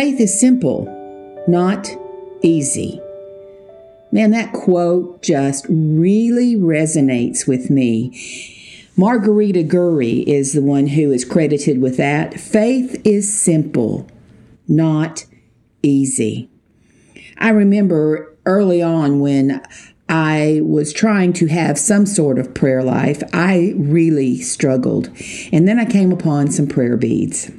Faith is simple, not easy. Man, that quote just really resonates with me. Margarita Gurry is the one who is credited with that. Faith is simple, not easy. I remember early on when I was trying to have some sort of prayer life, I really struggled. And then I came upon some prayer beads.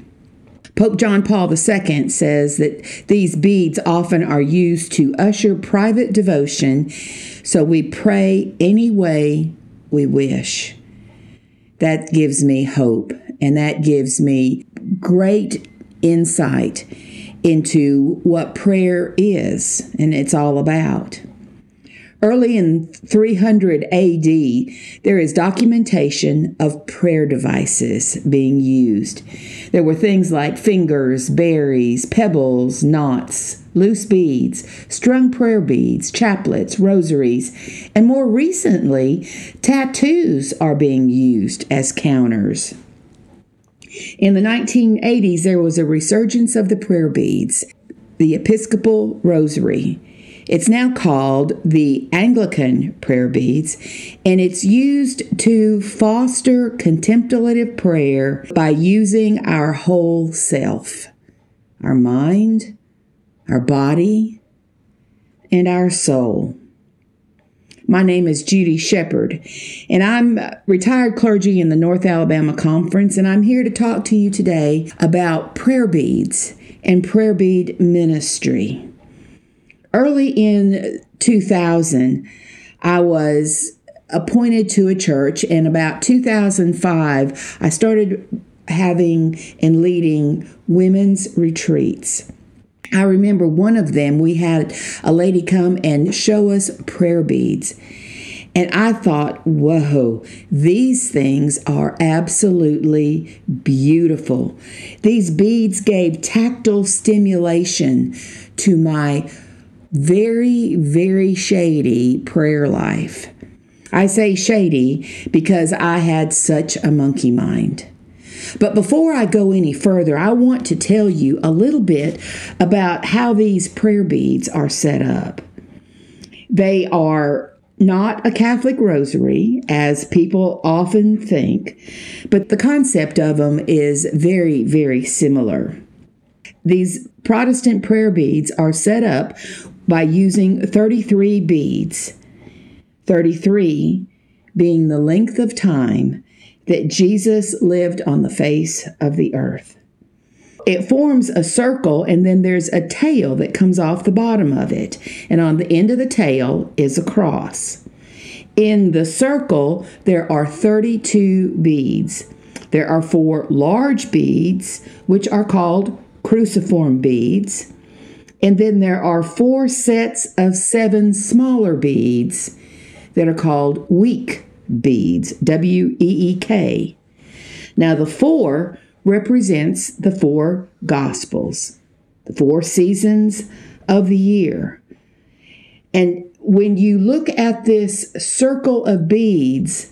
Pope John Paul II says that these beads often are used to usher private devotion, so we pray any way we wish. That gives me hope, and that gives me great insight into what prayer is and it's all about. Early in 300 AD, there is documentation of prayer devices being used. There were things like fingers, berries, pebbles, knots, loose beads, strung prayer beads, chaplets, rosaries, and more recently, tattoos are being used as counters. In the 1980s, there was a resurgence of the prayer beads, the Episcopal Rosary it's now called the Anglican prayer beads, and it's used to foster contemplative prayer by using our whole self our mind, our body, and our soul. My name is Judy Shepard, and I'm retired clergy in the North Alabama Conference, and I'm here to talk to you today about prayer beads and prayer bead ministry. Early in 2000, I was appointed to a church, and about 2005, I started having and leading women's retreats. I remember one of them, we had a lady come and show us prayer beads. And I thought, whoa, these things are absolutely beautiful. These beads gave tactile stimulation to my very, very shady prayer life. I say shady because I had such a monkey mind. But before I go any further, I want to tell you a little bit about how these prayer beads are set up. They are not a Catholic rosary, as people often think, but the concept of them is very, very similar. These Protestant prayer beads are set up by using 33 beads, 33 being the length of time that Jesus lived on the face of the earth. It forms a circle, and then there's a tail that comes off the bottom of it. And on the end of the tail is a cross. In the circle, there are 32 beads. There are four large beads, which are called cruciform beads. And then there are four sets of seven smaller beads that are called weak beads, W E E K. Now, the four represents the four gospels, the four seasons of the year. And when you look at this circle of beads,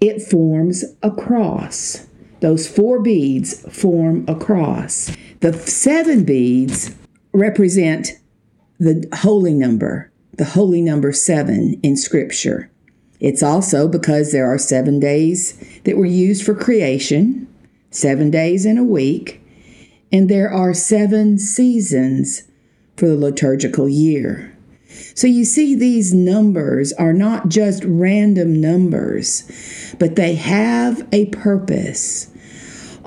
it forms a cross. Those four beads form a cross. The seven beads represent the holy number, the holy number seven in Scripture. It's also because there are seven days that were used for creation, seven days in a week, and there are seven seasons for the liturgical year. So you see, these numbers are not just random numbers, but they have a purpose.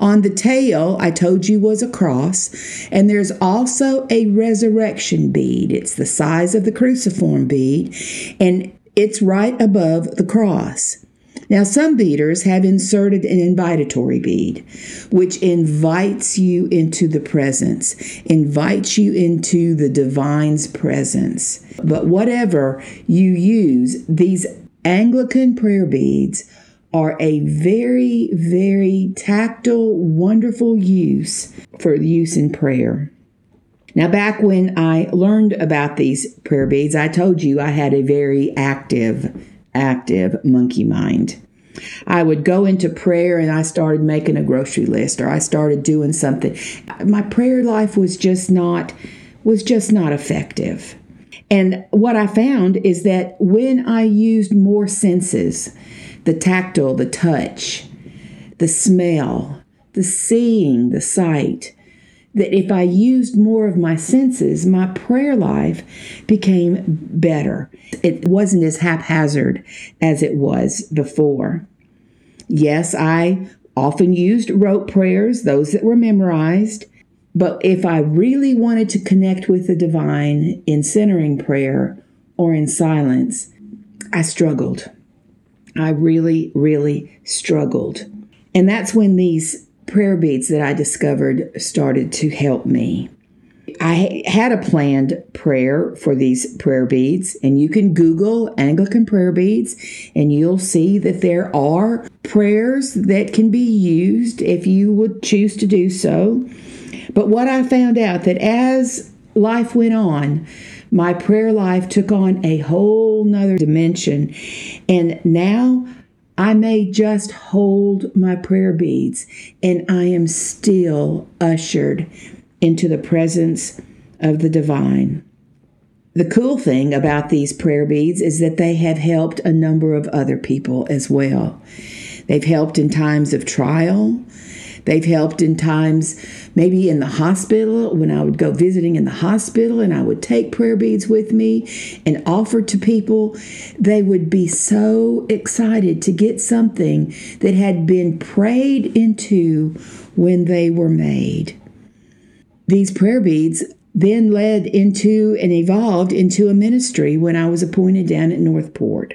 On the tail, I told you was a cross, and there's also a resurrection bead. It's the size of the cruciform bead, and it's right above the cross. Now, some beaders have inserted an invitatory bead, which invites you into the presence, invites you into the divine's presence. But whatever you use, these Anglican prayer beads are a very, very tactile, wonderful use for use in prayer. Now, back when I learned about these prayer beads, I told you I had a very active, active monkey mind. I would go into prayer and I started making a grocery list or I started doing something. My prayer life was just not was just not effective. And what I found is that when I used more senses, the tactile, the touch, the smell, the seeing, the sight, that if I used more of my senses, my prayer life became better. It wasn't as haphazard as it was before. Yes, I often used rote prayers, those that were memorized. But if I really wanted to connect with the divine in centering prayer or in silence, I struggled. I really, really struggled. And that's when these prayer beads that I discovered started to help me. I had a planned prayer for these prayer beads, and you can Google Anglican prayer beads, and you'll see that there are prayers that can be used if you would choose to do so. But what I found out that as life went on, my prayer life took on a whole nother dimension, and now I may just hold my prayer beads, and I am still ushered into the presence of the divine. The cool thing about these prayer beads is that they have helped a number of other people as well. They've helped in times of trial. They've helped in times, maybe in the hospital, when I would go visiting in the hospital and I would take prayer beads with me and offer to people. They would be so excited to get something that had been prayed into when they were made. These prayer beads then led into and evolved into a ministry when I was appointed down at Northport.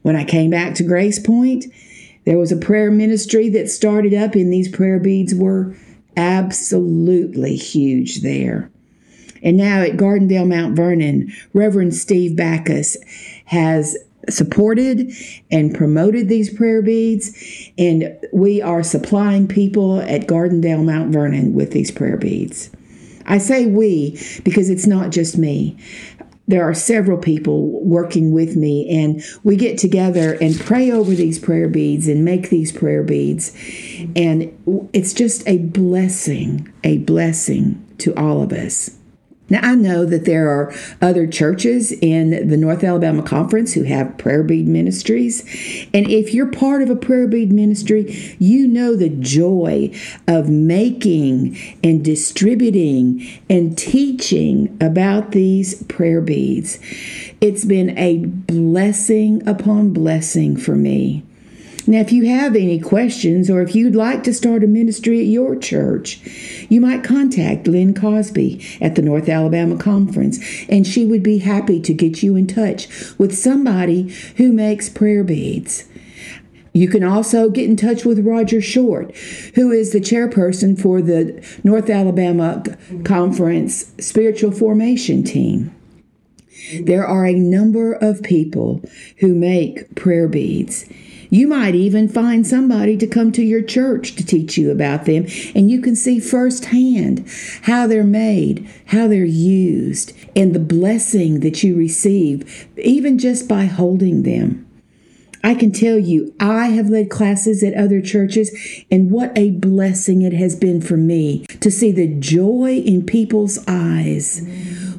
When I came back to Grace Point, there was a prayer ministry that started up, and these prayer beads were absolutely huge there. And now at Gardendale Mount Vernon, Reverend Steve Backus has supported and promoted these prayer beads, and we are supplying people at Gardendale Mount Vernon with these prayer beads. I say we because it's not just me. There are several people working with me, and we get together and pray over these prayer beads and make these prayer beads. And it's just a blessing, a blessing to all of us. Now, I know that there are other churches in the North Alabama Conference who have prayer bead ministries. And if you're part of a prayer bead ministry, you know the joy of making and distributing and teaching about these prayer beads. It's been a blessing upon blessing for me. Now, if you have any questions or if you'd like to start a ministry at your church, you might contact Lynn Cosby at the North Alabama Conference, and she would be happy to get you in touch with somebody who makes prayer beads. You can also get in touch with Roger Short, who is the chairperson for the North Alabama Conference Spiritual Formation Team. There are a number of people who make prayer beads. You might even find somebody to come to your church to teach you about them, and you can see firsthand how they're made, how they're used, and the blessing that you receive, even just by holding them. I can tell you, I have led classes at other churches, and what a blessing it has been for me to see the joy in people's eyes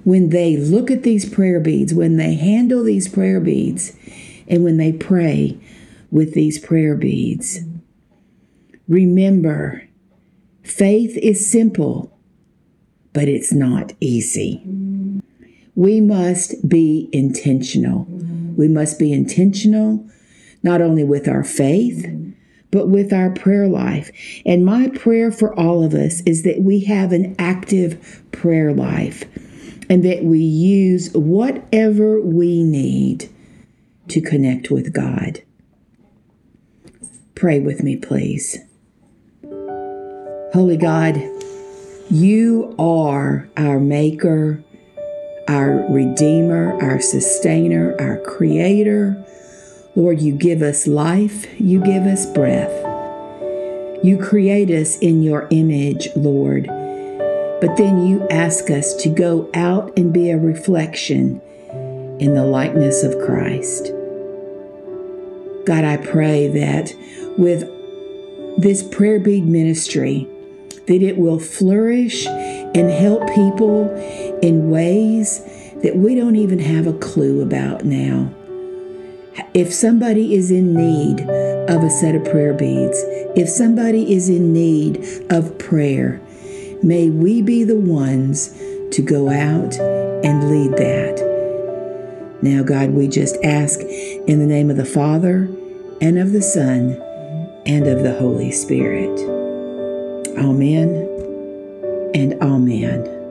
when they look at these prayer beads, when they handle these prayer beads, and when they pray with these prayer beads. Remember, faith is simple, but it's not easy. We must be intentional. We must be intentional not only with our faith, but with our prayer life. And my prayer for all of us is that we have an active prayer life and that we use whatever we need to connect with God. Pray with me, please. Holy God, you are our Maker, our Redeemer, our Sustainer, our Creator. Lord, you give us life, you give us breath. You create us in your image, Lord, but then you ask us to go out and be a reflection in the likeness of Christ. God, I pray that with this prayer bead ministry, that it will flourish and help people in ways that we don't even have a clue about now. If somebody is in need of a set of prayer beads, if somebody is in need of prayer, may we be the ones to go out and lead that. Now, God, we just ask in the name of the Father and of the Son and of the Holy Spirit. Amen and amen.